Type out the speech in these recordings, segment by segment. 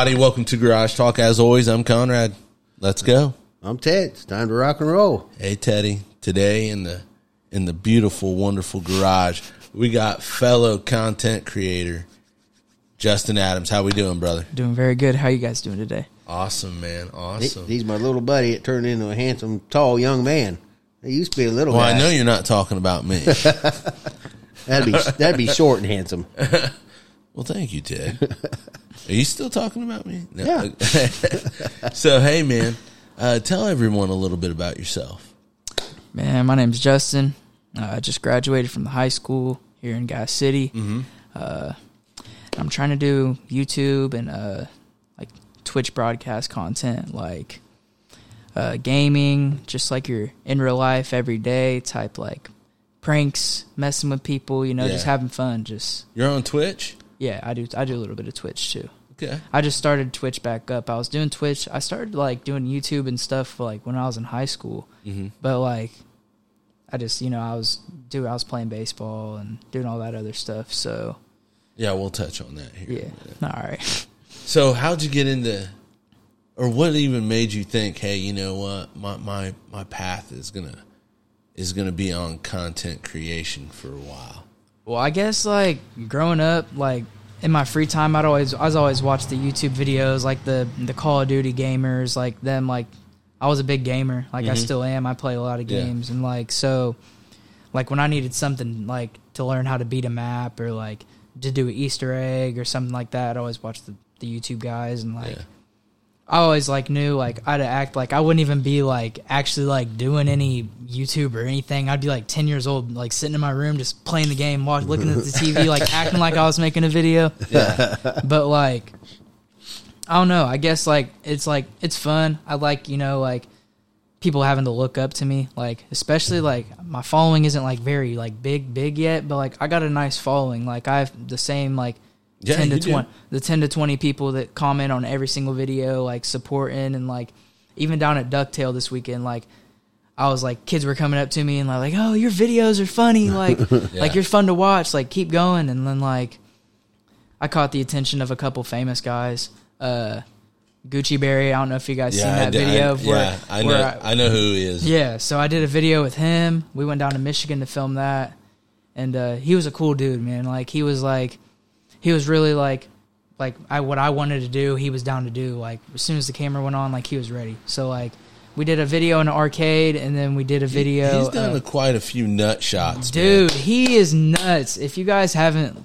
everybody, welcome to Garage Talk. As always, I'm Conrad. Let's go. I'm Ted. It's time to rock and roll. Hey Teddy, today in the in the beautiful, wonderful garage, we got fellow content creator Justin Adams. How we doing, brother? Doing very good. How you guys doing today? Awesome, man. Awesome. He's my little buddy. It turned into a handsome, tall young man. He used to be a little well, guy. I know you're not talking about me. That'd be that'd be short and handsome. well, thank you, Ted. Are you still talking about me? No. Yeah. so, hey, man, uh, tell everyone a little bit about yourself. Man, my name's Justin. Uh, I just graduated from the high school here in Gas City. Mm-hmm. Uh, I'm trying to do YouTube and uh, like Twitch broadcast content, like uh, gaming, just like you're in real life every day type, like pranks, messing with people, you know, just having fun. Just You're on Twitch. yeah, I do. I do a little bit of Twitch too. Okay. I just started Twitch back up. I was doing Twitch. I started like doing YouTube and stuff like when I was in high school. Mm-hmm. But like, I just you know I was do I was playing baseball and doing all that other stuff. So Yeah, we'll touch on that here. yeah, all right. So, how'd you get into, or what even made you think, hey, you know what, my my my path is gonna is gonna be on content creation for a while. Well, I guess like growing up, like in my free time, I'd always I was always watch the YouTube videos, like the the Call of Duty gamers, like them. Like I was a big gamer, like I mm-hmm. still am. I play a lot of Yeah. games, and like so, like when I needed something like to learn how to beat a map or like to do an Easter egg or something like that, I'd always watch the the YouTube guys and like. Yeah. I always like knew like I'd act like I wouldn't even be like actually like doing any YouTube or anything. I'd be like ten years old, like sitting in my room just playing the game, watch, looking at the TV, like acting like I was making a video. Yeah, But like, I don't know. I guess like it's like it's fun. I like you know like people having to look up to me, like especially mm-hmm. like my following isn't like very like big big yet, but like I got a nice following. Like I have the same like Yeah, ten to you do. twenty the ten to twenty people that comment on every single video, like supporting and like even down at Ducktail this weekend, like I was like kids were coming up to me and like, oh your videos are funny, like like you're fun to watch, like keep going, and then like I caught the attention of a couple famous guys. Uh, Gucci Berry, I don't know if you guys seen that I, did- video. I, of where, yeah, I know, where I, know who he is. yeah, so I did a video with him. We went down to Michigan to film that, and uh, he was a cool dude, man. Like he was like, he was really like, like I what I wanted to do. He was down to do. Like as soon as the camera went on, like he was ready. So like we did a video in an arcade, and then we did a video. He's done quite a few nut shots, man. Dude, he is nuts. If you guys haven't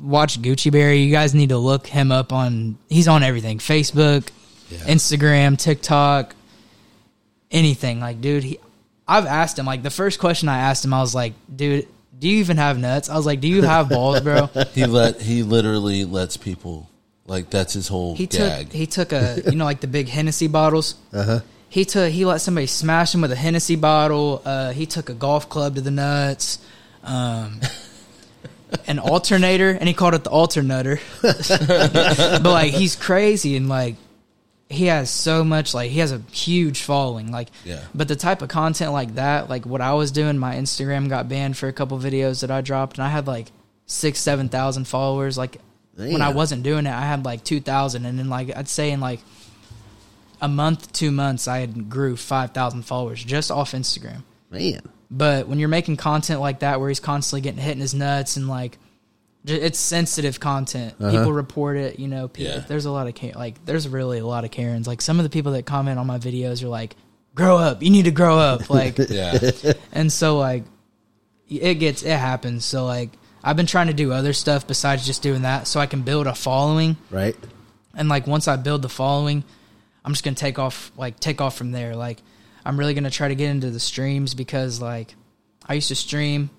watched Gucci Berry, you guys need to look him up on. He's on everything: Facebook, Yeah. Instagram, TikTok, anything. Like, dude, he. I've asked him. Like, the first question I asked him, I was like, dude. Do you even have nuts? I was like, "Do you have balls, bro?" He let he literally lets people like that's his whole He gag. took he took a you know like the big Hennessy bottles. Uh huh. He took he let somebody smash him with a Hennessy bottle. Uh, he took a golf club to the nuts. Um, an alternator, and he called it the alternator. but like he's crazy and like he has so much like he has a huge following like Yeah. but the type of content like that like what i was doing my instagram got banned for a couple videos that i dropped and i had like six seven thousand followers like when i wasn't doing it i had like 2000 and then like i'd say in like a month two months i had grew 5000 followers just off instagram. Man, but when you're making content like that, where he's constantly getting hit in his nuts and like, it's sensitive content. Uh-huh. People report it. You know, people, Yeah. there's a lot of Ka- like, there's really a lot of Karens. Like some of the people that comment on my videos are like, "Grow up, you need to grow up." Like, yeah, and so like, it gets it happens. So like, I've been trying to do other stuff besides just doing that, so I can build a following. right? And like once I build the following, I'm just gonna take off like take off from there. Like I'm really gonna try to get into the streams because like I used to stream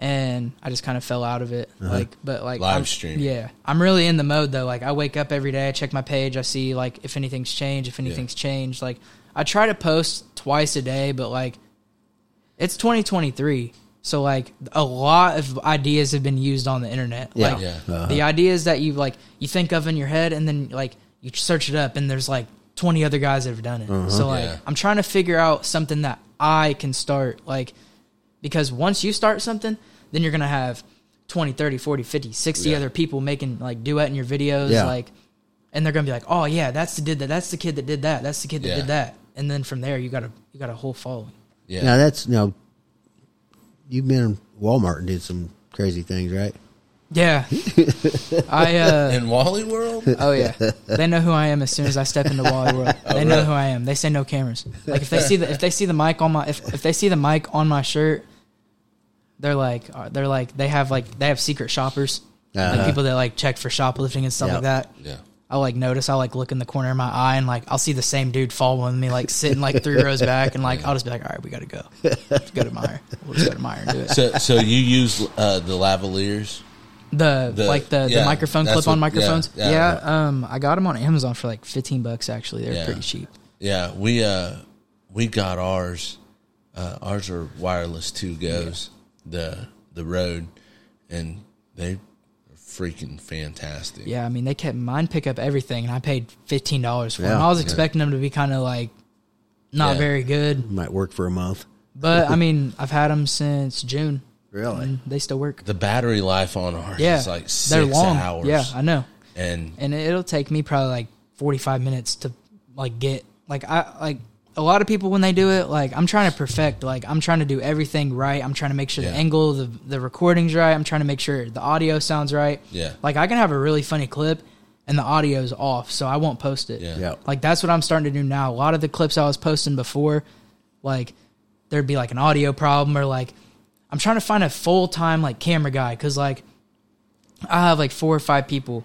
and I just kind of fell out of it. Like but like Live I'm- streaming. Yeah. I'm really in the mode though. Like I wake up every day, I check my page, I see like if anything's changed, if anything's changed. Like I try to post twice a day, but like it's 2023. So like a lot of ideas have been used on the internet. Yeah. Like Yeah. Uh-huh. the ideas that you like you think of in your head and then like you search it up and there's like 20 other guys that have done it. So like Yeah. I'm trying to figure out something that I can start like because once you start something, then you're going to have 20, 30, 40, 50, 60 Yeah. other people making like duet in your videos Yeah. like and they're gonna be like, "Oh yeah, that's the did that. That's the kid that did that. That's the kid that Yeah. did that." And then from there, you got a you got a whole following. Yeah. Now that's now. You've been in Walmart and did some crazy things, right? Yeah, I. uh In Wally World? Oh yeah, they know who I am as soon as I step into Wally World. They know really? who I am. They say no cameras. Like if they see the if they see the mic on my if if they see the mic on my shirt, they're like uh, they're like they have like they have secret shoppers, Uh-huh. people that like check for shoplifting and stuff Yep. like that. Yeah. I'll like notice. I'll like look in the corner of my eye and like I'll see the same dude following me, like sitting like three rows back, and like I'll just be like, all right, we gotta go. Let's go to Meijer. We'll just go to Meijer and do it. So, so you use uh, the lavaliers? The, The- like the, yeah, the microphone that's clip on microphones. yeah, Yeah, yeah. um, I got them on Amazon for like fifteen bucks. Actually, they're Yeah. pretty cheap. Yeah, we uh we got ours. Uh, ours are wireless two goes the the Rode, and they are freaking fantastic. Yeah, I mean they kept mine pick up everything, and I paid fifteen dollars for them. I was Yeah. expecting them to be kind of like not Yeah. very good, Might work for a month. but I mean I've had them since June, Really? and they still work. The battery life on ours Yeah, is like 6 they're long. hours. Yeah, I know, and and it'll take me probably like forty five minutes to like get like I like a lot of people when they do it like I'm trying to perfect like I'm trying to do everything right. I'm trying to make sure Yeah. the angle, the the recording's right. I'm trying to make sure the audio sounds right. yeah, Like I can have a really funny clip and the audio's off, so I won't post it. yeah, Yeah. Like that's what I'm starting to do now. A lot of the clips I was posting before, like there'd be like an audio problem or like I'm trying to find a full time like camera guy because like I have like four or five people.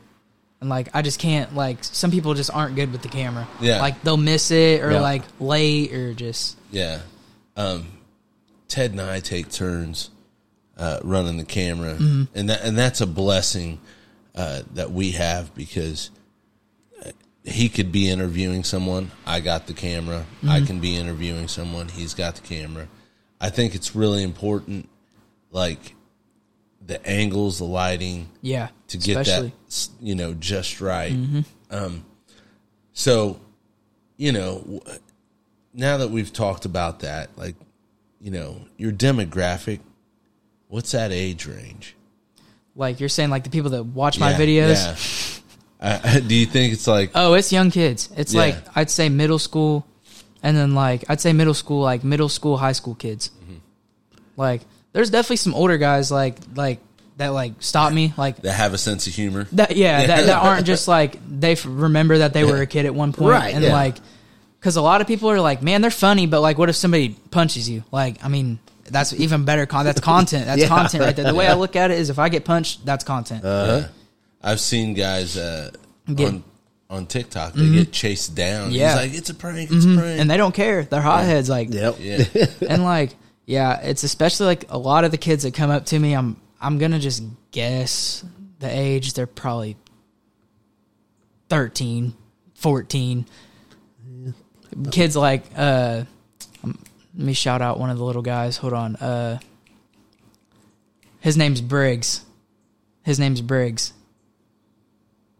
And like I just can't like some people just aren't good with the camera. Yeah. Like they'll miss it or Yeah. like late or just yeah. Um, Ted and I take turns uh, running the camera, Mm-hmm. and that and that's a blessing uh, that we have because uh, he could be interviewing someone. I got the camera. I Mm-hmm. can be interviewing someone. He's got the camera. I think it's really important, like the angles, the lighting, yeah. To get especially. that you know just right. Mm-hmm. Um, so you know now that we've talked about that, like you know your demographic, what's that age range? like you're saying like the people that watch my videos. yeah. Uh, do you think it's like Oh, it's young kids. It's Yeah. like I'd say middle school, and then like I'd say middle school, like middle school, high school kids. Mm-hmm. Like there's definitely some older guys like like that like stop me like that have a sense of humor? that. Yeah, That, that aren't just like they f- remember that they were a kid at one point, Right, and yeah. like because a lot of people are like, man, they're funny, but like, what if somebody punches you? Like, I mean. That's even better. Con- that's content. That's Yeah. content right there. The way I look at it is, if I get punched, that's content. Uh-huh. Yeah. I've seen guys uh, Get- on on TikTok they get mm-hmm. chased down. Yeah. He's like, it's a prank. It's a mm-hmm. prank. and they don't care. They're hotheads. Like, Yep. yeah, and like yeah it's especially like a lot of the kids that come up to me i'm i'm gonna just guess the age. They're probably 13 14 kids like uh um, let me shout out one of the little guys. Hold on. Uh his name's briggs. His name's briggs.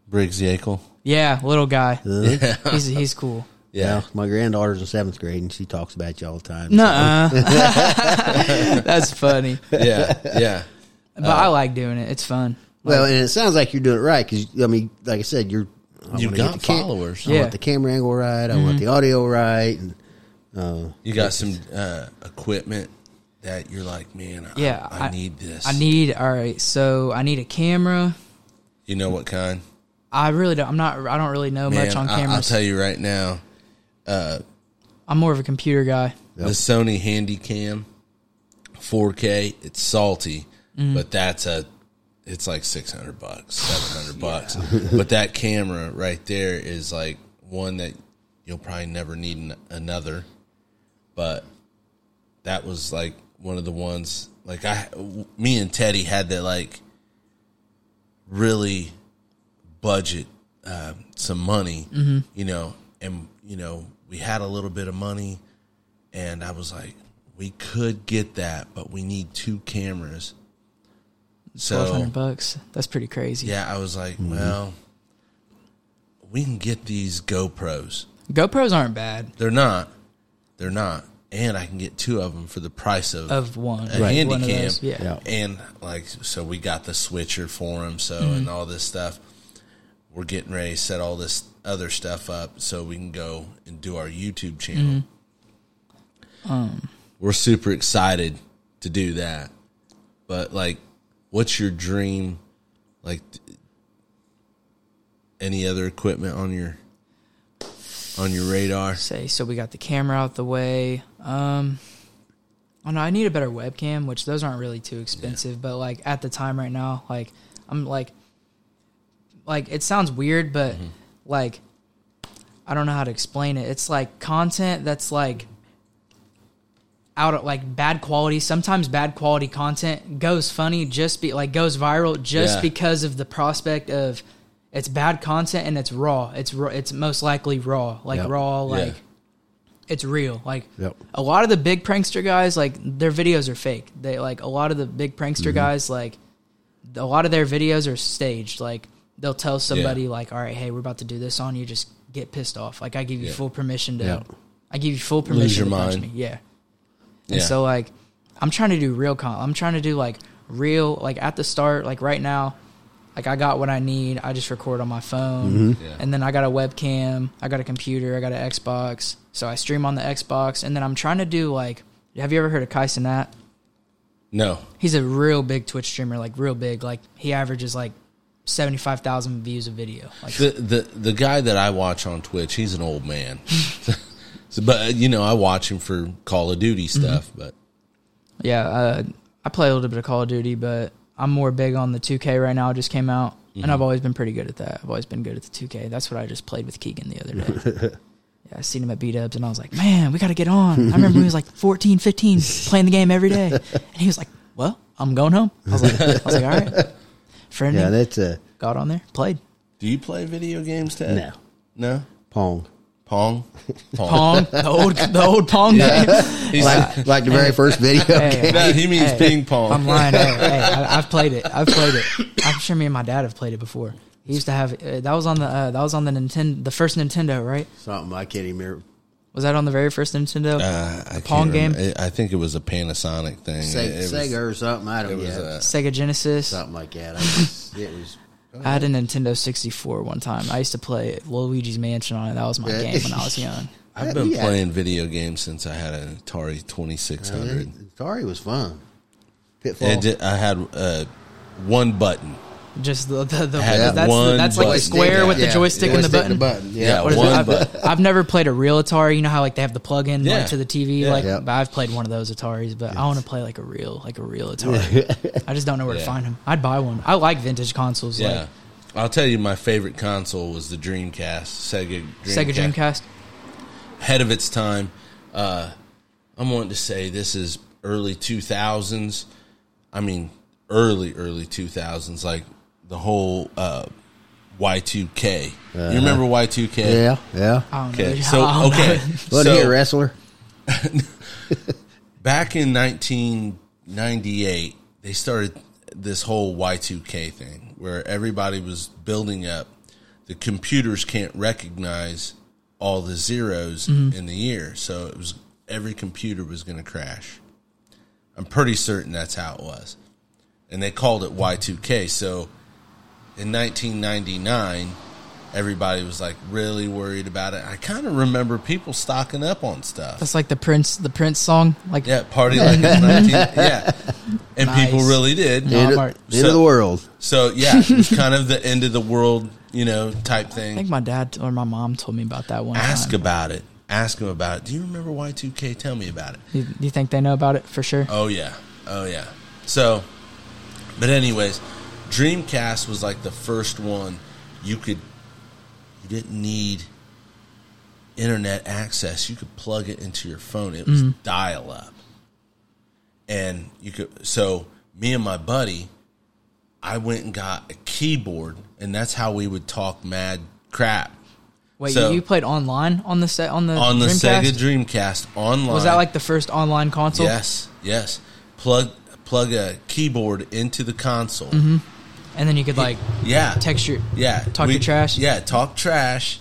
Briggs Yakel. yeah little guy. Yeah, he's he's cool. Yeah. Yeah, my granddaughter's in seventh grade and she talks about you all the time. Nuh-uh. that's funny. Yeah, yeah. But i like doing it it's fun Well, and it sounds like you're doing it right because I mean, like I said, you're. I You wanna got get the cam- followers. I Yeah. want the camera angle right. I want the audio right. And uh, You got some uh, equipment that you're like, man, I, Yeah, I, I- need this. I need all right. So I need a camera. You know what kind? I really don't. I'm not. I don't really know Man, much on cameras. I, will tell you right now, I'm more of a computer guy. the Sony Handycam 4K. It's salty, Mm-hmm. but that's a. It's like six hundred bucks, seven hundred bucks. but that camera right there is like one that you'll probably never need an, another. But that was like one of the ones. Like I, me and Teddy had that like really budget uh, some money, you know, and you know we had a little bit of money, and I was like, we could get that, but we need two cameras. Twelve So hundred bucks. That's pretty crazy. yeah, I was like, well, we can get these GoPros. GoPros aren't bad. They're not, they're not, and I can get two of them for the price of Of one, a Right. handy One of cam. those, yeah. Yeah. And like, so we got the switcher for him, so Mm-hmm. and all this stuff. we're getting ready to set all this other stuff up so we can go and do our YouTube channel. Um, we're super excited to do that. But like, what's your dream? Like, any other equipment on your on your radar? say so we got the camera out the way um oh no i need a better webcam which those aren't really too expensive but like at the time right now like i'm like like it sounds weird but Mm-hmm. like i don't know how to explain it it's like content that's like out of like bad quality. Sometimes bad quality content goes funny just be like goes viral just Yeah. because of the prospect of it's bad content and it's raw. It's raw, it's most likely raw. Like Yep. raw Yeah. like it's real. Like Yep. a lot of the big prankster guys like their videos are fake. They like a lot of the big prankster guys like a lot of their videos are staged. Like they'll tell somebody like all right hey we're about to do this on you. Just get pissed off. Like i give you Yeah. full permission to Yeah. i give you full permission your to punch me. Yeah and Yeah. so like I'm trying to do real con I'm trying to do like real like at the start, like right now, like I got what I need. I just record on my phone. Mm-hmm. Yeah. And then I got a webcam, I got a computer, I got an Xbox. So I stream on the Xbox and then I'm trying to do like have you ever heard of Kai Cenat? No. He's a real big Twitch streamer, like real big. Like he averages like seventy five thousand views a video. Like The the the guy that I watch on Twitch, he's an old man. so, but uh, you know, I watch him for Call of Duty mm-hmm. stuff. But Yeah, uh, I play a little bit of Call of Duty, but I'm more big on the 2K right now. It just came out, and mm-hmm. I've always been pretty good at that. I've always been good at the 2K. That's what I just played with Keegan the other day. yeah, I seen him at B Dubs, and I was like, man, we got to get on. I remember he was like 14, 15, playing the game every day, and he was like, well, I'm going home. I was like, I was like, all right. Friend, Yeah, that's a got on there, played do you play video games, Ted? no No. pong. Pong. Pong, the old the old Pong game. Like, like the very first video Hey, game. no, he means Hey, ping pong. I'm lying. Hey, hey, I, I've played it. I've played it. I'm sure me and my dad have played it before. He used to have uh, that was on the uh, that was on the Nintendo, the first Nintendo, right? Something I can't even remember. Was that on the very first Nintendo? Uh, I Pong game? remember. I think it was a Panasonic thing. Sega, It was- Sega or something. I it don't was, know. Sega Genesis. something like that. I just, it was. I had a Nintendo 64 one time. I used to play Luigi's Mansion on it. That was my Yeah. game when I was young. I've been Yeah. playing video games since I had an Atari 2600. Atari was fun. Pitfall. And it- I had uh, one button. Just the the, the Had that's, one the, that's like the button. square with the Yeah, joystick and the joystick button. Yeah. Yeah, What is one it? I've, button. I've never played a real Atari. You know how like they have the plug-in Yeah. like, to the TV. Yeah. Like, Yeah. but I've played one of those Ataris. But I want to play like a real, like a real Atari. I just don't know where to Yeah. find them. I'd buy one. I like vintage consoles. Yeah. Like I'll tell you, my favorite console was the Dreamcast, Sega Dreamcast. Sega Dreamcast. Ahead of its time. Uh, I'm wanting to say this is early 2000s. I mean, early, early 2000s, like the whole uh, Y2K. You remember Y2K? Yeah, yeah. I don't know. Okay, I so don't know. okay, Wasn't so he a wrestler? back in 1998, they started this whole Y2K thing where everybody was building up. The computers can't recognize all the zeros in the year, so it was every computer was going to crash. I'm pretty certain that's how it was, and they called it Y2K. So in 1999, everybody was like really worried about it. I kind of remember people stocking up on stuff. That's like the Prince, the Prince song. Like Yeah, party like it's 19. Yeah, and Nice. people really did. No, End, of, Mark. end of the world. So yeah, it was kind of the end of the world, you know, type thing. I think my dad or my mom told me about that one. Ask time. about it. Ask them about it. Do you remember Y2K? Tell me about it. You, do you think they know about it for sure? Oh yeah, oh yeah. So, but anyways, Dreamcast was like the first one you could. You didn't need internet access. You could plug it into your phone. It was mm-hmm. dial up, and you could. So me and my buddy, I went and got a keyboard, and that's how we would talk mad crap Wait, so- you, played online on the set on the on the Dreamcast? Sega Dreamcast online. Was that like the first online console? Yes, yes. Plug plug a keyboard into the console. Mm-hmm. And then you could like Yeah, text your yeah. talk your trash? Yeah, talk trash,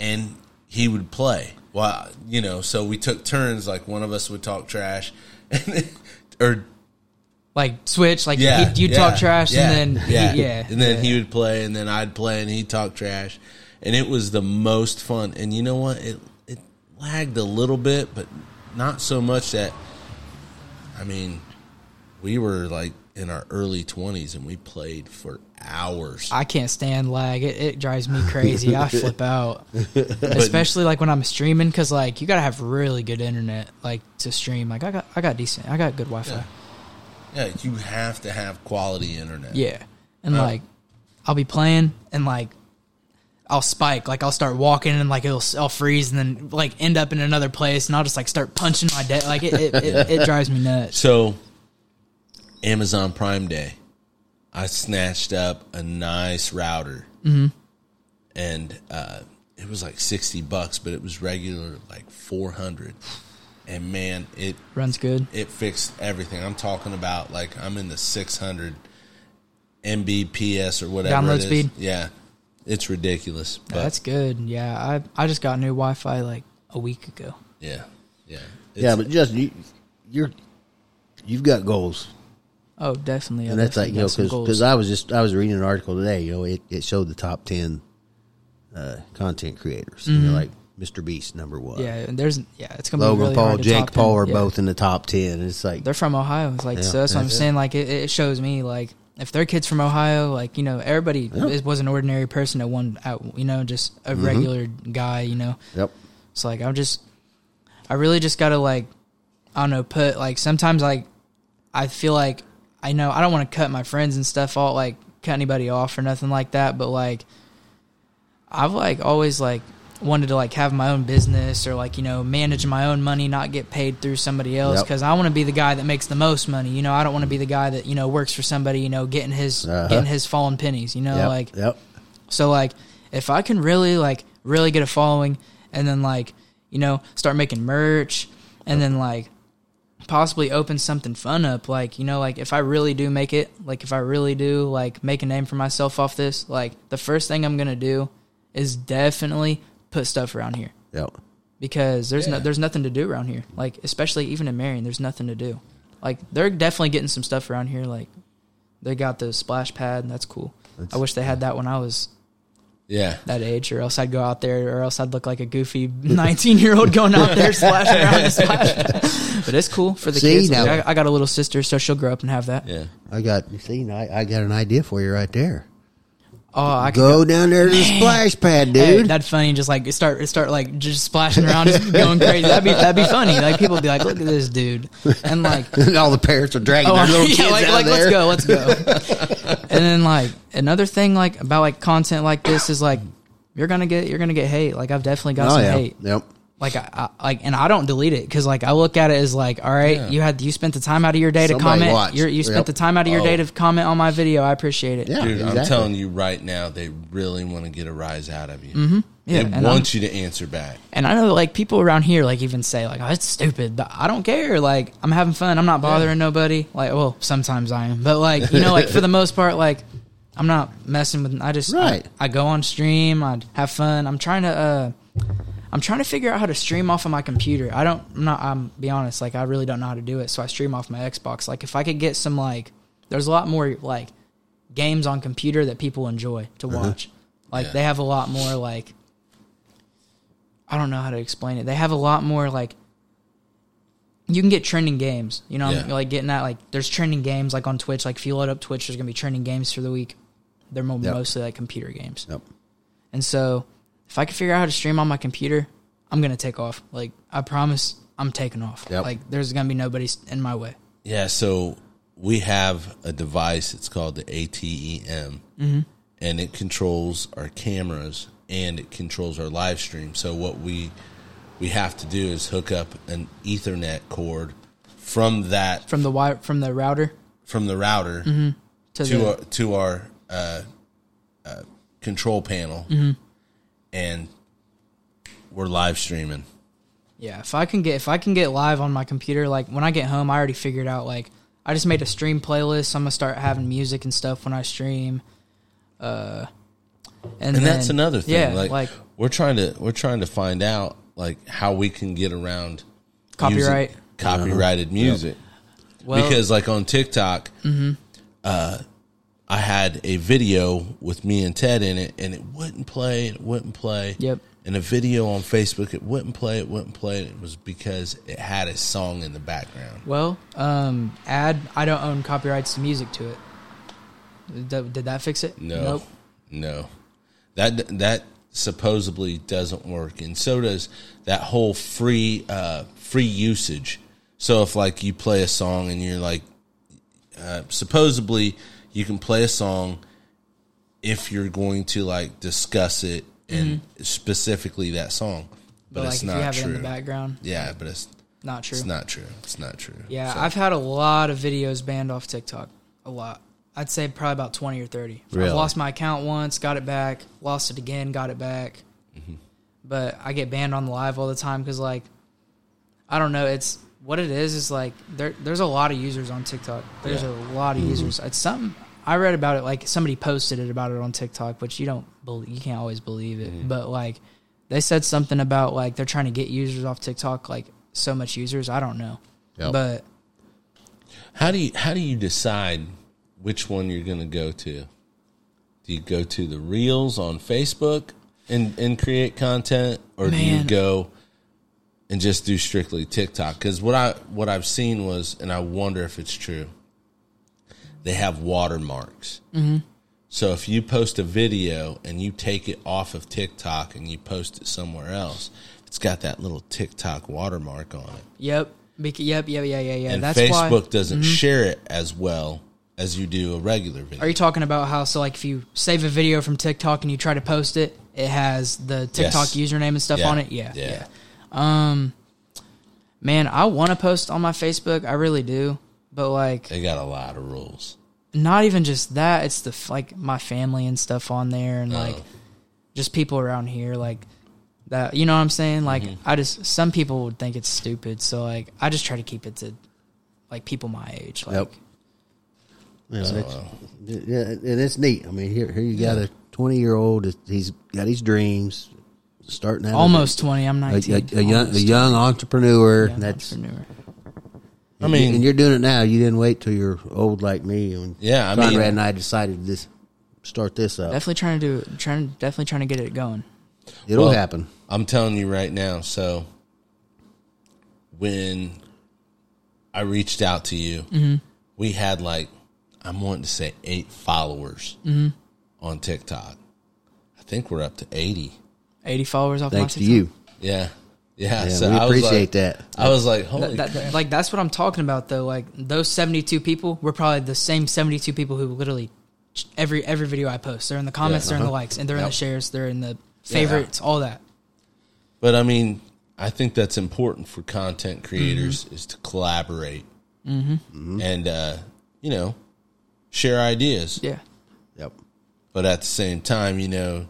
and he would play. Well, you know, so we took turns. Like one of us would talk trash, and or like switch, like Yeah, he'd, you'd yeah, talk trash, yeah, and then yeah, he, yeah, and then he would play, and then I'd play, and he'd talk trash, and it was the most fun. And you know what? It it lagged a little bit, but not so much that. I mean, we were like in our early twenties, and we played for hours. I can't stand lag. It, it drives me crazy. I flip out, especially like when I'm streaming because like you gotta have really good internet like to stream. Like I got I got decent. I got good Wi-Fi. yeah, you have to have quality internet. Yeah, and Oh. like I'll be playing and like I'll spike. Like I'll start walking and like it'll I'll freeze and then like end up in another place and I'll just like start punching my dead. Like it it, it it drives me nuts. So, Amazon Prime Day, I snatched up a nice router, mm-hmm. and uh, it was like sixty bucks, but it was regular like four hundred. And man, it Runs good. it fixed everything. I'm talking about like I'm in the six hundred Mbps or whatever Download it is. speed? Yeah, it's ridiculous. But That's good. Yeah, I I just got new Wi-Fi like a week ago. yeah, yeah, yeah, but just you, you're you've got goals, Oh, definitely. And that's like you know because. I was just I was reading an article today. You know, it, it showed the top ten uh, content creators. And they're like Mr. Beast number one. Mm-hmm. yeah, and there's yeah, it's gonna be really Paul, Jake Paul are Yeah. both in the top ten. It's like They're from Ohio. It's like Yeah, so that's what I'm it. saying. Like it, it shows me like if they're kids from Ohio, like you know everybody is, was an ordinary person that won out. You know, just a Mm-hmm. regular guy. You know, yep. it's like I'm just, I really just gotta like, I don't know, put like sometimes like, I feel like I know I don't want to cut my friends and stuff off, like cut anybody off or nothing like that, but like, I've like always like wanted to like have my own business or like you know manage my own money, not get paid through somebody else Yep. because I want to be the guy that makes the most money. You know, I don't want to be the guy that you know works for somebody, you know, getting his Uh-huh. getting his fallen pennies. You know, Yep. like yep. so like if I can really like really get a following and then like, you know, start making merch and then like possibly open something fun up like, you know, like if I really do make it, like if I really do like make a name for myself off this, like the first thing I'm going to do is definitely put stuff around here Yep. because there's no there's nothing to do around here. Like especially even in Marion, there's nothing to do. Like they're definitely getting some stuff around here like they got the splash pad, and that's cool. I wish they had that when I was yeah. that age, or else I'd go out there, or else I'd look like a goofy nineteen year old going out there splashing around in a splash. But it's cool for the See, kids. now- I, I got a little sister, so she'll grow up and have that. Yeah. I got you see. I, I got an idea for you right there. Oh, I could Go down there to the splash pad, dude. that'd funny. Just like start, start like just splashing around, just going crazy. That'd be that'd be funny. Like people would be like, "Look at this dude," and like, and all the parents are dragging oh, their little yeah, kids like, out like there. let's go, let's go. and then like another thing like about like content like this is like you're gonna get you're gonna get hate. Like I've definitely got Oh some yeah. hate. Yep. Like I, I like and I don't delete it because like I look at it as like all right Yeah. you had you spent the time out of your day to comment. You're, you spent Yep. the time out of your day Oh. to comment on my video I appreciate it Yeah. Dude, I'm telling you right now, they really want to get a rise out of you. Mm-hmm. Yeah, they and want you to answer back. and I know like people around here like even say like oh it's stupid but I don't care like I'm having fun I'm not bothering nobody like well sometimes I am but like you know like for the most part like I'm not messing with I just I- Right. I, go on stream I have fun I'm trying to uh I'm trying to figure out how to stream off of my computer. I don't. I'm not. I'm be honest. Like I really don't know how to do it. So I stream off my Xbox. Like if I could get some like, there's a lot more like games on computer that people enjoy to mm-hmm. watch. Like Yeah. they have a lot more like. I don't know how to explain it. They have a lot more like. You can get trending games. You know, Yeah. like getting that. Like there's trending games like on Twitch. Like if you load up Twitch, there's gonna be trending games for the week. They're Yep. mostly like computer games. Yep. And so, if I can figure out how to stream on my computer, I'm gonna take off. Like I promise, I'm taking off. Yep. Like there's gonna be nobody in my way. Yeah, so we have a device. It's called the ATEM, Mm-hmm. and it controls our cameras and it controls our live stream. So what we we have to do is hook up an Ethernet cord from that From the wire, from the router from the router Mm-hmm. to, to the our, to our uh, uh, control panel, Mm-hmm. And we're live streaming. yeah. If I can get if I can get live on my computer, like when I get home, I already figured out. Like I just made a stream playlist. I'm gonna start having music and stuff when I stream. Uh, and, and that's another thing. Yeah, like, like we're trying to we're trying to find out like how we can get around Copyright. using copyrighted music. Well- because like on TikTok, Mm-hmm. uh, I had a video with me and Ted in it, and it wouldn't play. It wouldn't play. Yep. And a video on Facebook, it wouldn't play. It wouldn't play. It was because it had a song in the background. Well, um, add I don't own copyrights to music to it. Did that, did that fix it? No, Nope. no, that that supposedly doesn't work, and so does that whole free uh, free usage. So if like you play a song and you're like, uh, supposedly you can play a song if you're going to like discuss it and specifically that song, but, But, like it's not you have true. it in the background, yeah, but it's not true. it's not true. It's not true. Yeah, So- I've had a lot of videos banned off TikTok. A lot. I'd say probably about 20 or 30. Really? I've lost my account once, got it back, lost it again, got it back. Mm-hmm. But I get banned on the live all the time because, like, I don't know. It's what it is, is like there, there's a lot of users on TikTok. There's Yeah. a lot of users. It's something. I read about it, like, somebody posted it about it on TikTok, which you don't believe, you can't always believe it. Mm-hmm. But, like, they said something about, like, they're trying to get users off TikTok, like, so much users. I don't know. Yep. But How do you how do you decide which one you're going to go to? Do you go to the reels on Facebook and and create content, or do you go and just do strictly TikTok? Because what I what I've seen was, and I wonder if it's true. They have watermarks. Mm-hmm. So if you post a video and you take it off of TikTok and you post it somewhere else, it's got that little TikTok watermark on it. Yep. Yep. Yeah. Yeah. Yeah. Yeah. and That's Facebook why. Mm-hmm. doesn't share it as well as you do a regular video. Are you talking about how so like if you save a video from TikTok and you try to post it, it has the TikTok Yes. username and stuff Yeah. on it? Yeah. Yeah. Yeah. Um, man, I want to post on my Facebook. I really do, but like They got a lot of rules. not even just that. It's the like my family and stuff on there, and like Oh. just people around here, like that. You know what I'm saying? Like Mm-hmm. I just some people would think it's stupid, so like I just try to keep it to like people my age. Like, Yep. Yeah, So, it's, uh, yeah, and it's neat. I mean, here, here you got a twenty year old. He's got his dreams, starting out as a- Almost twenty. I'm a, a, nineteen. a young, a young entrepreneur. 20, that's entrepreneur. I mean- and you're doing it now. You didn't wait till you're old like me. And Yeah, I Conrad mean- and I decided to this start this up. Definitely trying to do trying definitely trying to get it going. It'll Well, happen. I'm telling you right now. So when I reached out to you, Mm-hmm. we had like I'm wanting to say eight followers Mm-hmm. on TikTok. I think we're up to eighty. Eighty followers off Thanks my to TikTok. you. Yeah, yeah. Yeah, so we I was appreciate like- that. I was like, holy That, crap. like that's what I'm talking about though. Like those 72 people were probably the same 72 people who literally every every video I post. They're in the comments, they're in the uh-huh. likes, and they're in Yep. the shares, they're in the favorites, all that. But I mean, I think that's important for content creators is to collaborate Mm-hmm. and uh, you know share ideas. Yeah. Yep. But at the same time, you know,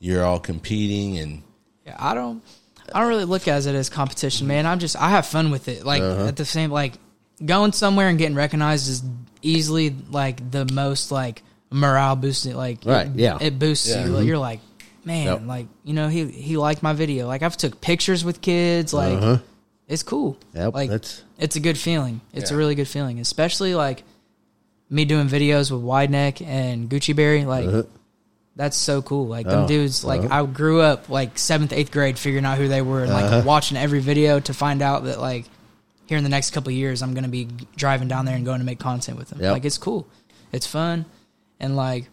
you're all competing and Yeah, I don't I don't really look at it as competition, man. I'm just I have fun with it. Like Uh-huh. at the same like going somewhere and getting recognized is easily like the most like morale boosting like Right, it, yeah. it boosts Yeah. you. Like, you're like, man, Yep. like you know, he he liked my video. Like I've took pictures with kids, like Uh-huh. it's cool. Yep, like that's- it's a good feeling. It's a really good feeling, especially like me doing videos with Wide Neck and Gucci Berry. Like Uh-huh. That's so cool. Like them Oh, dudes, like uh-huh. I grew up like seventh, eighth grade figuring out who they were and like Uh-huh. watching every video to find out that like here in the next couple of years I'm gonna be driving down there and going to make content with them. Yep. Like it's cool, it's fun, and like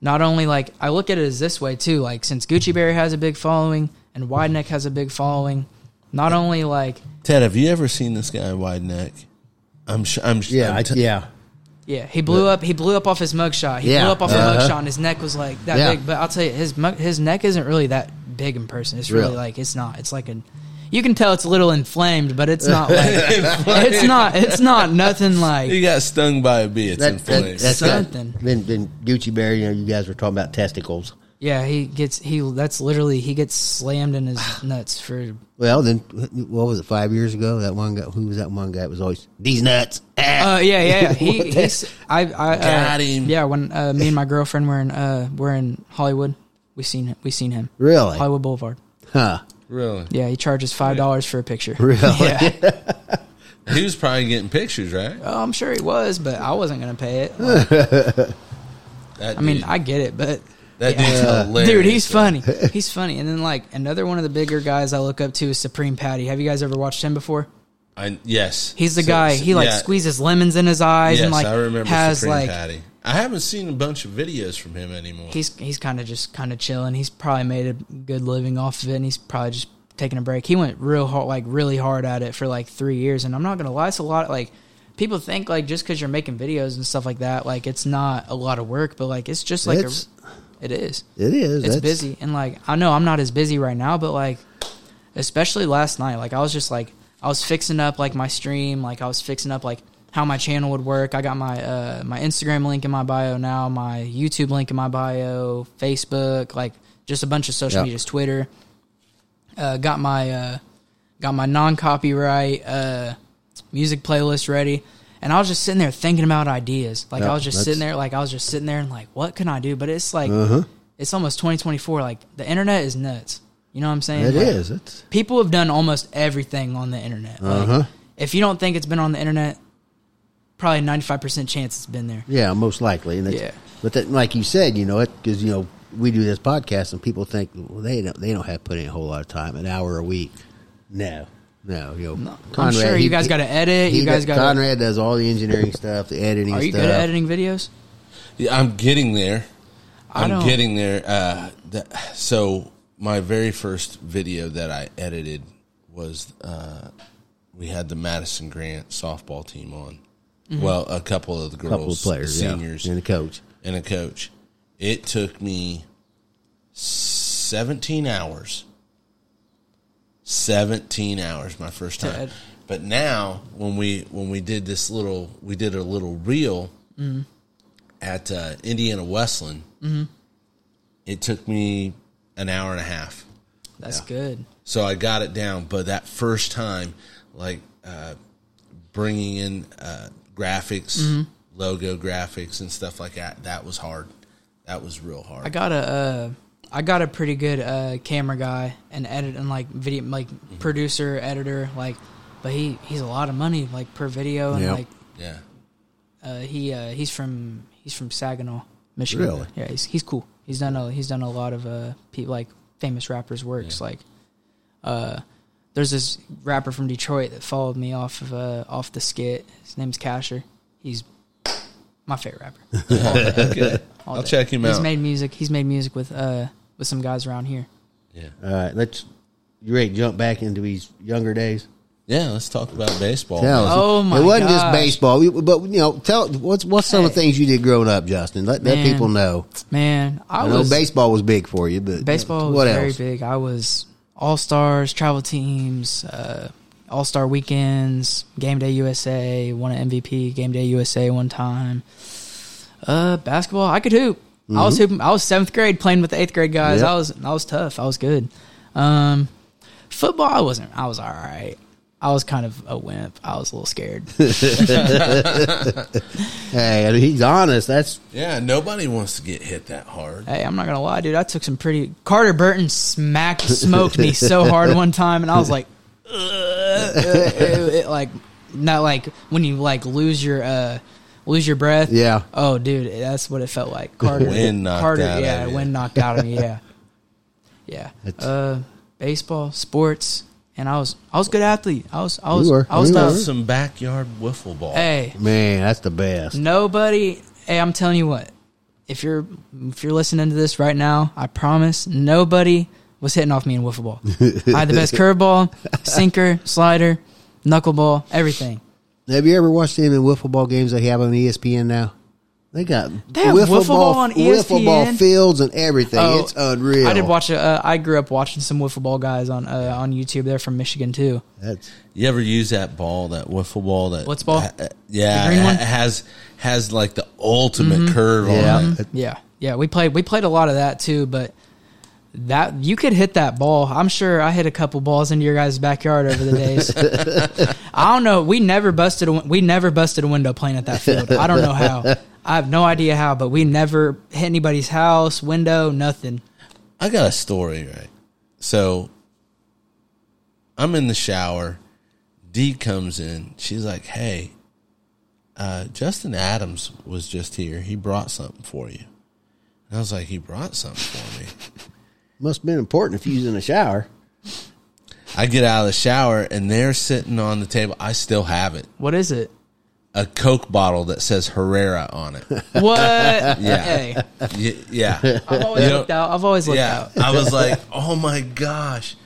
not only like I look at it as this way too. Like since Gucci Berry has a big following and Wide Neck has a big following, not only like Ted, have you ever seen this guy wide neck? I'm sure. I'm Yeah. I'm I, t- yeah. Yeah, he blew up. He blew up off his mugshot. He Yeah, blew up off uh-huh. the mugshot, and his neck was like that Yeah. big. But I'll tell you, his mug, his neck isn't really that big in person. It's really Really? like it's not. It's like a, you can tell it's a little inflamed, but it's not like it's not. It's not nothing like. He got stung by a bee. It's That, that, inflamed. that's Something. Then, then Gucci Berry, you know, you guys were talking about testicles. Yeah. He gets he. That's literally he gets slammed in his nuts for Well, then, what was it? Five years ago, that one guy. Who was that one guy? That was always these nuts. Ah. Uh, yeah, yeah, yeah. He, he's, I, I, uh, Got him. Yeah, when uh, me and my girlfriend were in, uh, were in Hollywood, we seen him. We seen him. really? Hollywood Boulevard. Huh? really. Yeah, he charges five dollars for a picture. Really? Yeah. He was probably getting pictures, right? Oh, I'm sure he was, but I wasn't gonna pay it. Like, That I mean, I get it, but that yeah. dude's hilarious. dude, he's funny. He's funny. And then like another one of the bigger guys I look up to is Supreme Patty. Have you guys ever watched him before? I, yes, He's the So- guy. He like yeah, squeezes lemons in his eyes Yes, and like I remember has Supreme like Patty. I haven't seen a bunch of videos from him anymore. he's he's kind of just kind of chilling. He's probably made a good living off of it, and he's probably just taking a break. He went real hard, like really hard at it for like three years, and I'm not gonna lie, it's a lot. Like people think like just because you're making videos and stuff like that, like it's not a lot of work, but like it's just like It's- a, it is. It is. It's That's- busy, and like I know I'm not as busy right now, but like especially last night, like I was just like I was fixing up like my stream, like I was fixing up like how my channel would work. I got my uh my Instagram link in my bio now, my YouTube link in my bio, Facebook, like just a bunch of social Yeah. medias, Twitter. Uh, got my uh, got my non copyright uh, music playlist ready, and I was just sitting there thinking about ideas. Like Yeah, I was just sitting there, like I was just sitting there and like, what can I do? But it's like Uh-huh. it's almost 2024. Like the internet is nuts. You know what I'm saying? It Like, is. It's People have done almost everything on the internet. Like, Uh-huh. If you don't think it's been on the internet, probably 95% chance it's been there. yeah, most likely. And Yeah. But that, like you said, you know, it because you know we do this podcast and people think well they don't they don't have put in a whole lot of time, an hour a week. No, no, you know. I'm sure you guys got to edit. You guys got got. Conrad does all the engineering stuff, the editing. Are you stuff. good at editing videos? Yeah, I'm getting there. I I'm getting there. Uh, that, so my very first video that I edited was uh, we had the Madison Grant softball team on. Mm-hmm. Well, a couple of the girls, couple of players, yeah, seniors, and a coach. and a coach. It took me 17 hours. 17 hours my first time. ed- But now when we when we did this little we did a little reel Mm-hmm. at uh, Indiana Wesleyan. It took me an hour and a half. That's good. So I got it down, but that first time, like uh, bringing in uh, graphics, Mm-hmm. logo graphics, and stuff like that, that was hard. That was real hard. I got a uh, I got a pretty good uh, camera guy and edit and like video like producer editor like, but he he's a lot of money like per video and Yep. like yeah, uh, he uh, he's from he's from Saginaw, Michigan. Really? Yeah, he's he's cool. He's done a he's done a lot of uh people like famous rappers works like uh there's this rapper from Detroit that followed me off of uh off the skit. His name's Casher. He's my favorite rapper. okay. All I'll day. check him He's out. made music. He's made music with uh with some guys around here. yeah, All right, let's. You ready to jump back into his younger days? yeah. Let's talk about baseball. Tell us. Oh, my god. It wasn't just baseball, we- but you know, tell what's what's some of the things you did growing up, Justin. Let let Man. people know. Man, I, I, know was baseball was big for you, but baseball was what very else? big. I was all stars, travel teams, uh, all star weekends, game day USA, won an MVP, game day USA one time. Uh, basketball, I could hoop. I was hooping. I was seventh grade playing with the eighth grade guys. Yep. I was I was tough. I was good. Um, football, I wasn't. I was all right. I was kind of a wimp. I was a little scared. Hey, I mean, he's honest. That's Yeah, nobody wants to get hit that hard. Hey, I'm not gonna lie, dude. I took some pretty. Carter Burton smacked, smoked me so hard one time, and I was like, Ugh. it, it, like not like when you like lose your uh lose your breath. Yeah. Oh, dude, that's what it felt like. Carter, Wind knocked Carter, out yeah, of wind knocked out of me. Yeah, yeah. That's- Uh, baseball, sports, and I was I was a good athlete. I was I was You were. I was You were. Some backyard wiffle ball. Hey, man, that's the best. Nobody. Hey, I'm telling you what. If you're if you're listening to this right now, I promise nobody was hitting off me in wiffle ball. I had the best curveball, sinker, slider, knuckleball, everything. Have you ever watched them in wiffle ball games they have on ESPN now? They got They have wiffle ball on E wiffle ball fields and everything. Oh, it's unreal. I did watch. Uh, I grew up watching some wiffle ball guys on uh, on YouTube. They're from Michigan too. That's You ever use that ball, that wiffle ball? That What's ball? ha- yeah, The green it one? has has like the ultimate curve Yeah. on it. Yeah, yeah. We played. We played a lot of that too, but. That you could hit that ball. I'm sure I hit a couple balls into your guys' backyard over the days. I don't know. We never busted a we never busted a window playing at that field. I don't know how. I have no idea how, but we never hit anybody's house, window, nothing. I got a story, right? So I'm in the shower Dee comes in. She's like, "Hey, uh, Justin Adams was just here. He brought something for you." And I was like, "He brought something for me." Must have been important if you was in the shower. I get out of the shower and they're sitting on the table. I still have it. What is it? A Coke bottle that says Herrera on it. What? Yeah. Hey, Y- yeah. I've always You know- looked out. I've always looked yeah. out. I was like, oh my gosh.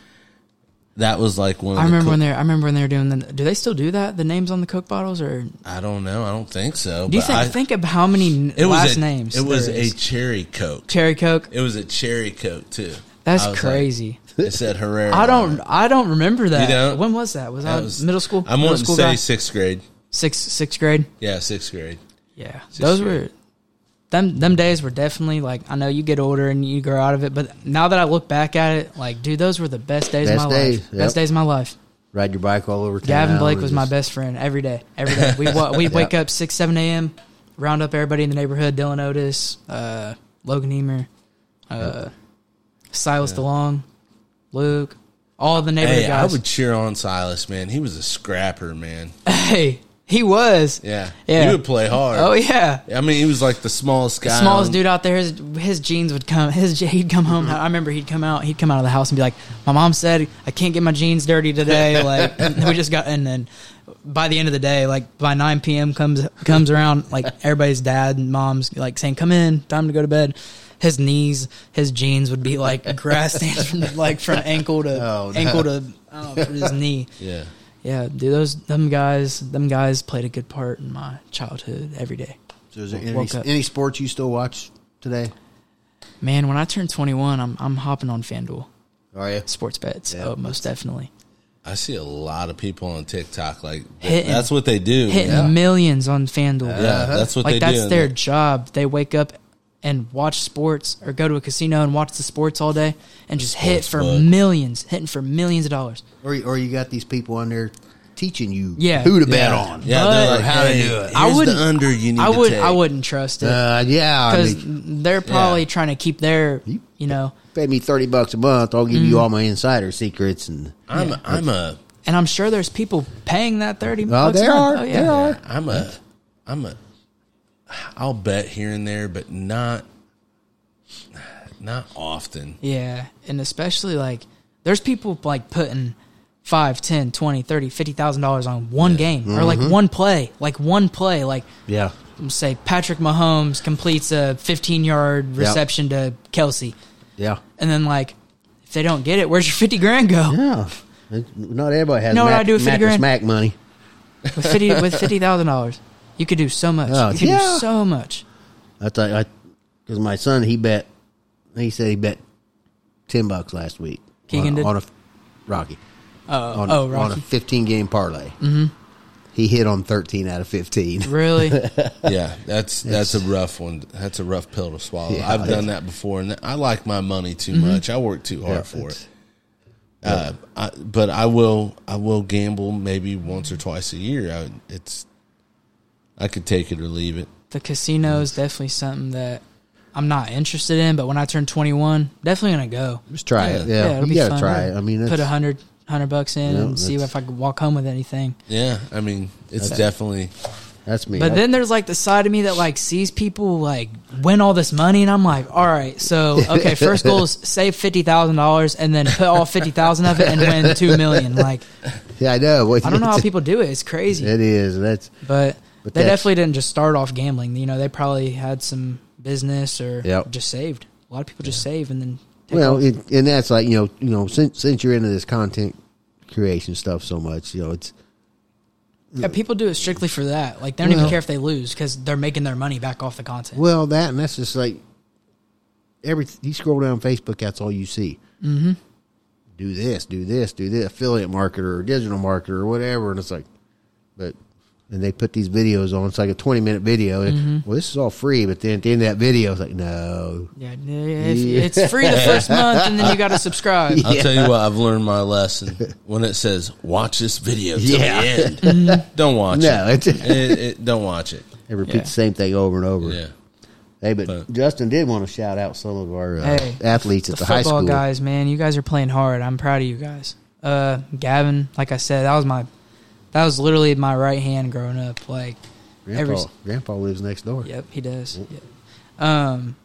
That was like one of I the remember when they're. I remember when they were doing. The, do they still do that? The names on the Coke bottles, or I don't know. I don't think so. do you but think? I, think of how many it was last a, names. It was there a is. cherry Coke. cherry Coke. It was a cherry Coke too. That's was crazy. Like, it said Herrera. I on don't. it. I don't remember that. You don't? When was that? Was That was- middle school? I'm middle wanting to school say guy? sixth grade. sixth sixth grade. Yeah, sixth grade. Yeah, those grade. Were them. Them days were definitely like. I know you get older and you grow out of it, but now that I look back at it, like, dude, those were the best days Best of my days, life. yep. Best days of my life. Ride your bike all over town. Gavin Blake and was my best friend every day. Every day. We we'd wake up six seven a.m. Round up everybody in the neighborhood. Dylan Otis, uh, Logan Emer, uh, Silas DeLong, Luke, all the neighborhood Hey, I would cheer on Silas, man. He was a scrapper, man. hey, he was. Yeah. Yeah. He would play hard. Oh yeah. I mean, he was like the smallest guy. smallest on- dude out there. His, his jeans would come. His he'd come home. I remember he'd come out. He'd come out of the house and be like, "My mom said I can't get my jeans dirty today." Like we just got, and then by the end of the day, like by nine p.m. comes comes around, like everybody's dad and mom's like saying, "Come in, time to go to bed." His knees, his jeans would be like grass stains from like from ankle to Oh, no. ankle to I don't know, from his knee. Yeah. Yeah, dude, those them guys, them guys played a good part in my childhood every day. So is there any, any sports you still watch today? Man, when I turn 21, I'm I'm hopping on FanDuel Are you? sports bets. Yeah. oh, most definitely. I see a lot of people on TikTok like Hitting- that's what they do. Hitting man. millions on FanDuel. Yeah, that's what like they that's do. their job. They wake up and watch sports or go to a casino and watch the sports all day and just hit for Sportsbook. millions, hitting for millions of dollars. Or, or you got these people on there teaching you Yeah. who to bet on. Yeah, But- they're like, How to do it. I wouldn't- the under you need I to would take. I wouldn't trust it Uh, yeah, I because mean, they're probably Yeah. trying to keep their You- you know. pay me thirty bucks a month. I'll give Mm. you all my insider secrets and I'm Yeah. I'm a And I'm sure there's people paying that thirty. Oh, bucks a there are. Oh, yeah. There are. I'm a I'm a I'll bet here and there, but not not often. Yeah, and especially like there's people like putting five, ten, twenty, thirty, fifty thousand dollars on one game or like mm-hmm. one play, like one play, like yeah, say Patrick Mahomes completes a fifteen yard reception to Kelce, yeah, and then like if they don't get it, where's your fifty grand go? yeah. It- Not everybody has Know what Mac, I do with 50 Mattress grand? Mac money. With fifty with fifty thousand dollars, you could do so much. Oh, you could yeah. do so much. I thought I because my son he bet he said he bet ten bucks last week. Keegan on, did? on a Rocky Oh, on, oh, on a fifteen game parlay. Mm-hmm. He hit on thirteen out of fifteen. really? Yeah, that's that's a rough one. That's a rough pill to swallow. Yeah, I've done that before, and I like my money too Mm-hmm. much. I work too hard Yeah, for it's- it. Uh, I, but I will I will gamble maybe once or twice a year. I, it's I could take it or leave it. the casino is definitely something that I'm not interested in, but when I turn 21, definitely gonna go. Just try it. Yeah. Yeah, it'll you be gotta fun. try it. I mean, put a hundred hundred bucks in Yeah, and see if I can walk home with anything. Yeah, I mean it's definitely that's me. But I- then there's like the side of me that like sees people like win all this money, and I'm like, all right, so okay, first goal is save fifty thousand dollars, and then put all fifty thousand of it and win two million. Like yeah, I know. What- I don't know how people do it. It's crazy, It is. That's but, But they definitely didn't just start off gambling. You know, they probably had some business or Yep. just saved. A lot of people just save and then take well, it, and that's like you know, you know, since since you're into this content creation stuff so much, you know, it's Yeah, people do it strictly for that. Like they don't even care if they lose because they're making their money back off the content. well that, and that's just like every you scroll down Facebook, that's all you see. Mm-hmm. Do this, do this, do this, affiliate marketer or digital marketer or whatever, and it's like, but. And they put these videos on. It's like a twenty-minute video. and Mm-hmm. Well, this is all free, but then at the end of that video, it's like, no, Yeah, if, it's free the first month, and then you got to subscribe. I'll tell you what, I've learned my lesson. When it says "watch this video till Yeah. the end," don't watch No, it. it's- It- it- Don't watch it. they repeat Yeah. the same thing over and over. Yeah, Hey, but, But- Justin did want to shout out some of our uh, Hey, athletes at the high school. guys, man, you guys are playing hard. I'm proud of you guys. Uh, Gavin, like I said, that was my That was literally my right hand growing up. Like, Grandpa, Every- Grandpa lives next door. yep, he does. Yep. Um,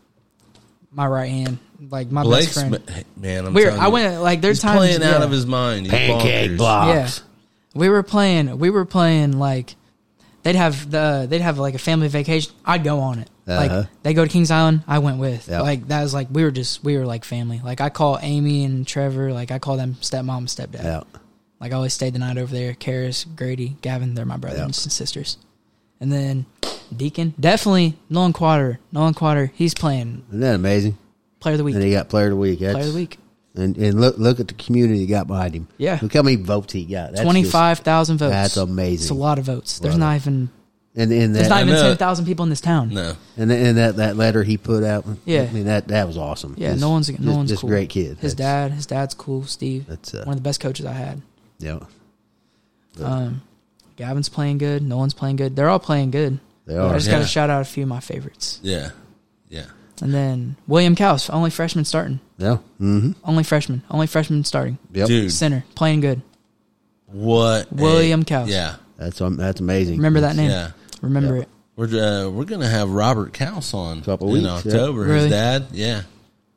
my right hand, like my Blake's best friend. ma- man. I'm We're, I went like there's he's times playing out of his mind. He's Pancake bonkers. blocks. Yeah. We were playing. We were playing like they'd have the they'd have like a family vacation. I'd go on it. Uh-huh. Like they go to Kings Island. I went with. Yep. Like that was like we were just we were like family. Like I call Amy and Trevor. Like I call them stepmom stepdad. Yeah. Like I always stayed the night over there. Karis, Grady, Gavin. They're my brothers Yep. and sisters. And then Deacon, definitely Nolan Quater. Nolan Quater. He's playing Isn't that amazing? player of the week. And he got player of the week. That's, player of the week. And, and look look at the community he got behind him. Yeah. Look how many votes he got. That's Twenty just- five thousand votes. That's amazing. It's a lot of votes. There's Lot not of- even And and there's not even ten thousand people in this town. No, and, and that, that letter he put out. Yeah. I mean that that was awesome. Yeah, Just- no one's just, no one's just cool. great kid. His That's- dad, his dad's cool. Steve, That's uh, one of the best coaches I had. Yeah. Um, Gavin's playing good. No one's playing good. They're all playing good. They are. I are. just got to shout out a few of my favorites. yeah, yeah. And then William Cows, only freshman starting. Yeah. Mm-hmm. Only freshman. Only freshman starting. Yep. Dude, Center playing good. what? a- William Cows. Yeah, That's um, that's amazing. Remember that name. yeah. Remember Yeah. it. We're uh, we're gonna have Robert Couse on Couple in weeks, yeah. October. Really? His dad, yeah,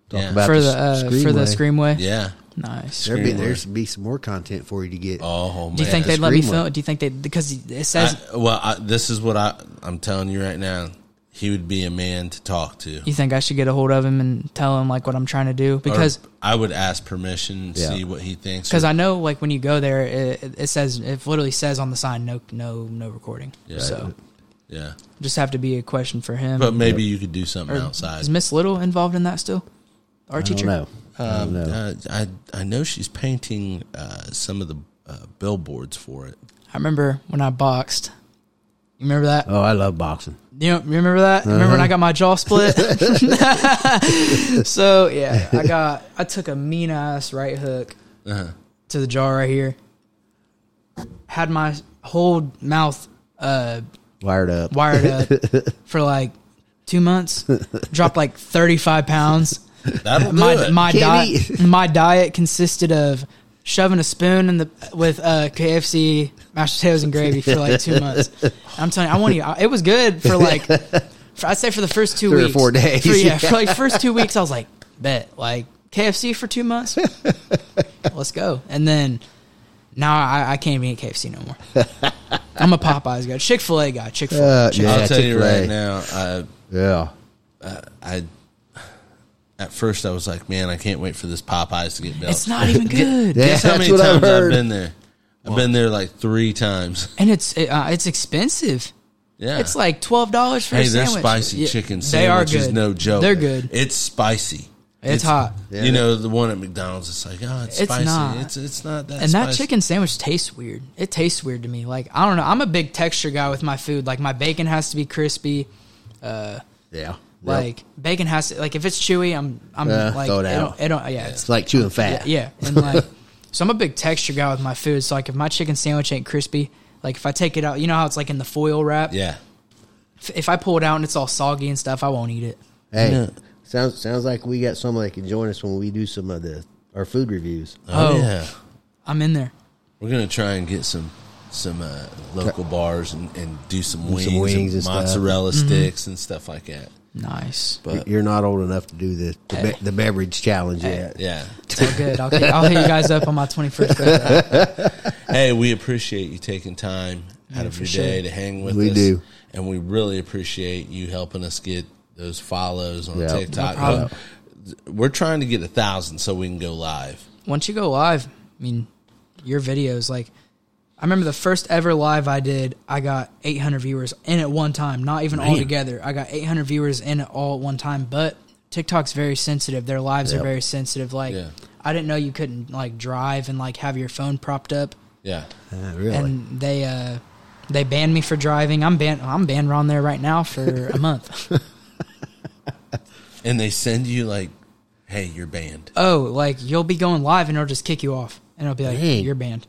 Talk yeah, about for the the uh, for the Screamway. Screamway. yeah. Nice. There be Screamway. there's be some more content for you to get. Oh man, Do you think the they'd let me Screamway. film? Do you think they because it says I, well, I, this is what I I'm telling you right now. He would be a man to talk to you think I should get a hold of him and tell him like what I'm trying to do Or because I would ask permission, and Yeah. see what he thinks. Because I know, like when you go there, it, it says it literally says on the sign, no, no, no recording. Yeah. So yeah, just have to be a question for him. but maybe you could do something Or outside. Is Miss Little involved in that still? Our I teacher. don't know. I Um, don't know. uh, I I know she's painting uh, some of the uh, billboards for it. I remember when I boxed. You remember that? oh, I love boxing. You know, remember that? Remember Uh-huh. when I got my jaw split? so yeah, I got I took a mean ass right hook Uh-huh. to the jaw right here. Had my whole mouth uh, Wired up. wired up for like two months. Dropped like thirty five pounds. That'll do My it. my diet my diet consisted of shoving a spoon in the with uh, KFC mashed potatoes and gravy for like two months. I'm telling you, I want to. It was good for like. For, I'd say for the first two Three or weeks, four days. For, yeah, for like first two weeks, I was like, bet like KFC for two months. Let's go. And then now I, I can't even eat KFC no more. I'm a Popeyes guy, Chick Fil A guy, Chick Fil A. Uh, yeah, I'll tell you Chick-fil-A. right now. I, Yeah. I at first I was like, man, I can't wait for this Popeyes to get built. It's not even good, Yeah, Guess how that's many what I've times I've been there? I've been there like three times. and it's uh, it's expensive. Yeah, It's like twelve dollars for hey, a their sandwich. spicy Yeah, chicken they are sandwich is no joke. They're good. It's spicy. It's hot. Yeah. You know the one at McDonald's. It's like, oh, it's, It's spicy. not. It's it's not that. And that chicken sandwich tastes weird. It tastes weird to me. Like I don't know. I'm a big texture guy with my food. Like my bacon has to be crispy. Uh, Yeah. Like bacon has to like if it's chewy, I'm I'm Yeah, like throw it it out. don't, it don't yeah, It's it's like chewing fat. yeah. And like so I'm a big texture guy with my food. So like if my chicken sandwich ain't crispy, like if I take it out, you know how it's like in the foil wrap. Yeah. If, if I pull it out and it's all soggy and stuff, I won't eat it. Hey, Yeah. sounds sounds like we got someone that can join us when we do some of the our food reviews. Oh, Oh. yeah. I'm in there. We're gonna try and get some some uh, local bars and, and do some wings, some wings and and stuff. mozzarella Mm-hmm. sticks and stuff like that. Nice. But You're not old enough to do the the, be- the beverage challenge yet. yeah, It's all good. I'll, I'll hit you guys up on my 21st birthday. hey, we appreciate you taking time out Yeah, of for your sure. day to hang with We us. do. and we really appreciate you helping us get those follows on Yeah. No TikTok. problem. We're trying to get a thousand so we can go live. once you go live, I mean, your videos like I remember the first ever live I did, I got 800 viewers in at one time, not even all together. I got 800 viewers in it all at one time, but TikTok's very sensitive. Their lives Yep. are very sensitive. Like Yeah. I didn't know you couldn't like drive and like have your phone propped up Yeah, Uh, really? and they uh they banned me for driving. I'm banned I'm banned on there right now for a month. and they send you like, "Hey, you're banned." oh, like you'll be going live and it'll just kick you off. And it'll be like, Dang. you're banned.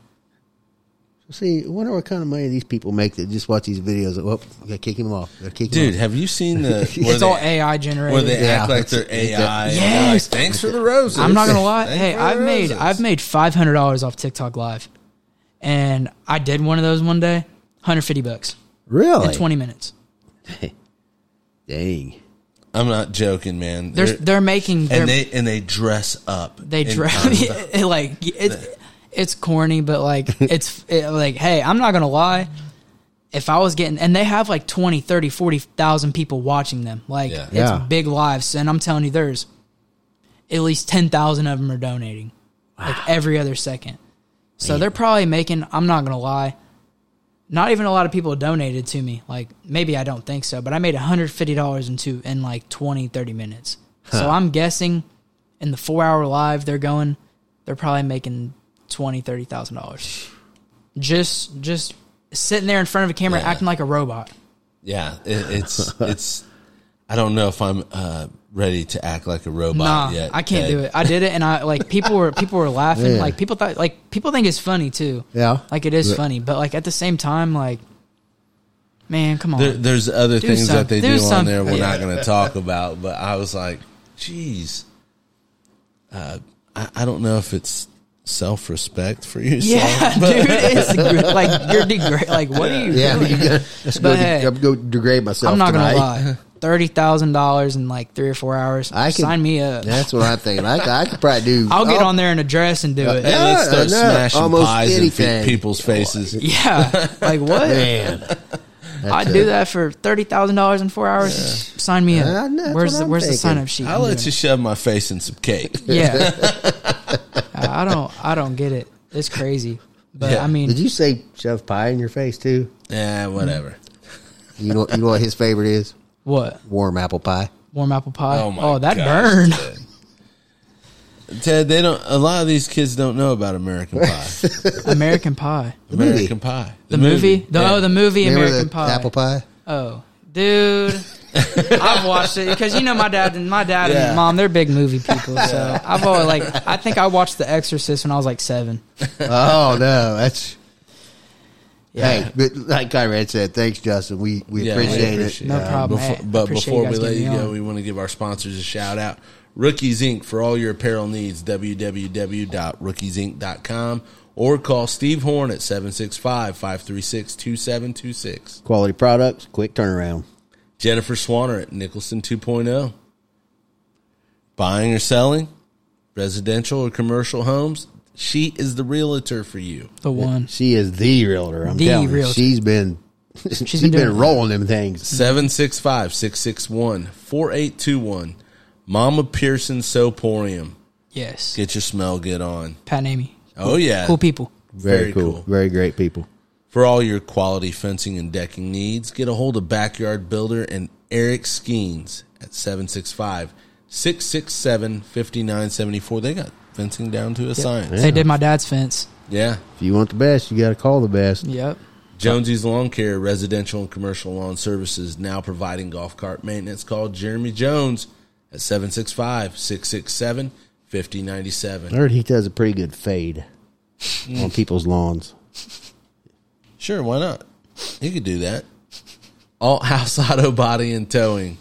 See, I wonder what kind of money these people make that just watch these videos. Oh, well, we gotta kick him off. Gotta kick him Dude, off. have you seen the? where It's they- all AI generated. Where they Yeah. act like they're AI. and they're Yes. like, Thanks for the roses. I'm not gonna lie. Thanks Hey, for the I've made roses." I've made five hundred dollars off TikTok Live, and I did one of those one day, 150 bucks Really? in 20 minutes. Dang. I'm not joking, man. They're They're- they're making they're, and they and they dress up. they in dress tons of- like it, it's corny, but like it's it, like hey, I'm not gonna lie. If I was getting and they have like 20, 30, 40,000 people watching them. Like Yeah. it's Yeah. big lives and I'm telling you there's at least 10,000 of them are donating like every other second. So they're probably making I'm not going to lie. Not even a lot of people donated to me. Like maybe I don't think so, but I made $150 in two in like 20 30 minutes. So I'm guessing in the 4 hour live they're going they're probably making 20 30,000 dollars. Just just sitting there in front of a camera Yeah. acting like a robot. yeah, it, it's it's. I don't know if I'm uh, ready to act like a robot Nah, yet. I can't Ted. do it. I did it, and I like people were people were laughing. Yeah. Like people thought like people think it's funny too. Yeah. like it is But- funny, but like at the same time, like man, come on. There, there's other Do things some- that they do do, some- on there we're Yeah. not going to talk about, but I was like, geez, uh, I, I don't know if it's self respect for yourself. yeah, but- dude, it's gr- like you're degrade. Like what are you? Yeah, doing? you gotta, let's go, But de- hey, I'm go degrade myself. I'm not tonight. gonna lie. Thirty thousand dollars in like three or four hours. I can sign me up. That's what I'm thinking. I, I could probably do. I'll get oh, on there in a dress and do uh, it. Hey, let's Yeah, start I smashing Almost pies in anything. fe- people's faces. Yeah, like what? Man, I'd do that for thirty thousand dollars in four hours. Sign me up. Yeah, I know, where's the I'm Where's the sign up sheet? I'll I'm let doing you shove my face in some cake. Yeah. I don't I don't get it. It's crazy. But Yeah. I mean did you say shove pie in your face too? Yeah, whatever. You know, you know what his favorite is? what? Warm apple pie. Warm apple pie? Oh my Oh, that gosh, burned. Ted. Ted, they don't. A lot of these kids don't know about American Pie. American Pie. movie. American Pie. The, movie? The, Yeah. Oh, the movie Remember American the Pie. apple pie? Oh, dude. I've watched it because you know my dad and my dad Yeah. and mom they're big movie people. So I've always like I think I watched The Exorcist when I was like seven. oh no, that's Yeah. hey. But like Conrad said, thanks, Justin. We we Yeah, we appreciate, appreciate it. No Uh, problem. Before, Hey, but before we guys let you go, on. we want to give our sponsors a shout out. Rookies Inc. for all your apparel needs. www.rookiesinc.com or call Steve Horn at 765 536 2726. Quality products, quick turnaround. Jennifer Swanner at Nicholson 2.0. Buying or selling residential or commercial homes, she is the realtor for you. The one. She is the realtor. I'm The telling you, realtor. she's been she's been been, doing rolling them things. 765 661 4821. Mama Pearson Soporium. Yes. Get your smell good on. Pat and Amy. Oh, yeah. Cool people. Very, Very cool. cool. Very great people. For all your quality fencing and decking needs, get a hold of Backyard Builder and Eric Skeens at 765 667 5974. They got fencing down to a science. They did my dad's fence. Yeah. If you want the best, you got to call the best. Yep. Jonesy's Lawn Care, residential and commercial lawn services, now providing golf cart maintenance. Call Jeremy Jones at 765 667 I 5097. heard he does a pretty good fade on people's lawns. Sure, why not? You could do that. Alt House Auto Body and Towing.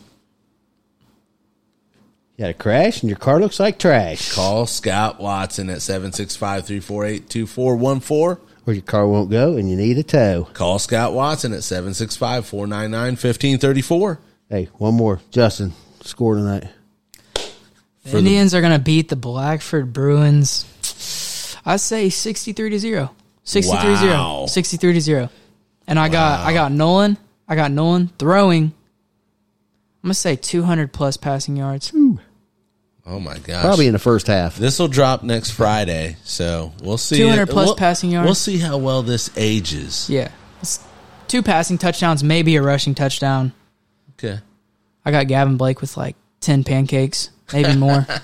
You had a crash and your car looks like trash, Call Scott Watson at 765 348 2414. or your car won't go and you need a tow. Call Scott Watson at 765 499 1534. Hey, one more, Justin. Score tonight. The Indians are going to beat the Blackford Bruins. I say 63 to 0. 63 Wow. 0. 63 to 0. And I got I got Nolan. I got Nolan throwing. I'm going to say 200 plus passing yards. Oh my gosh. Probably in the first half. This will drop next Friday, so we'll see. 200 plus we'll- passing yards. We'll see how well this ages. Yeah. It's two passing touchdowns, maybe a rushing touchdown. Okay. I got Gavin Blake with like 10 pancakes, maybe more.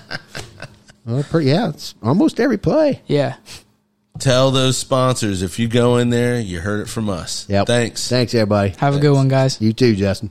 Well, pretty, yeah, it's almost every play. yeah. Tell those sponsors if you go in there, you heard it from us. Yep. Thanks. Thanks, everybody. Have a good one, guys. You too, Justin.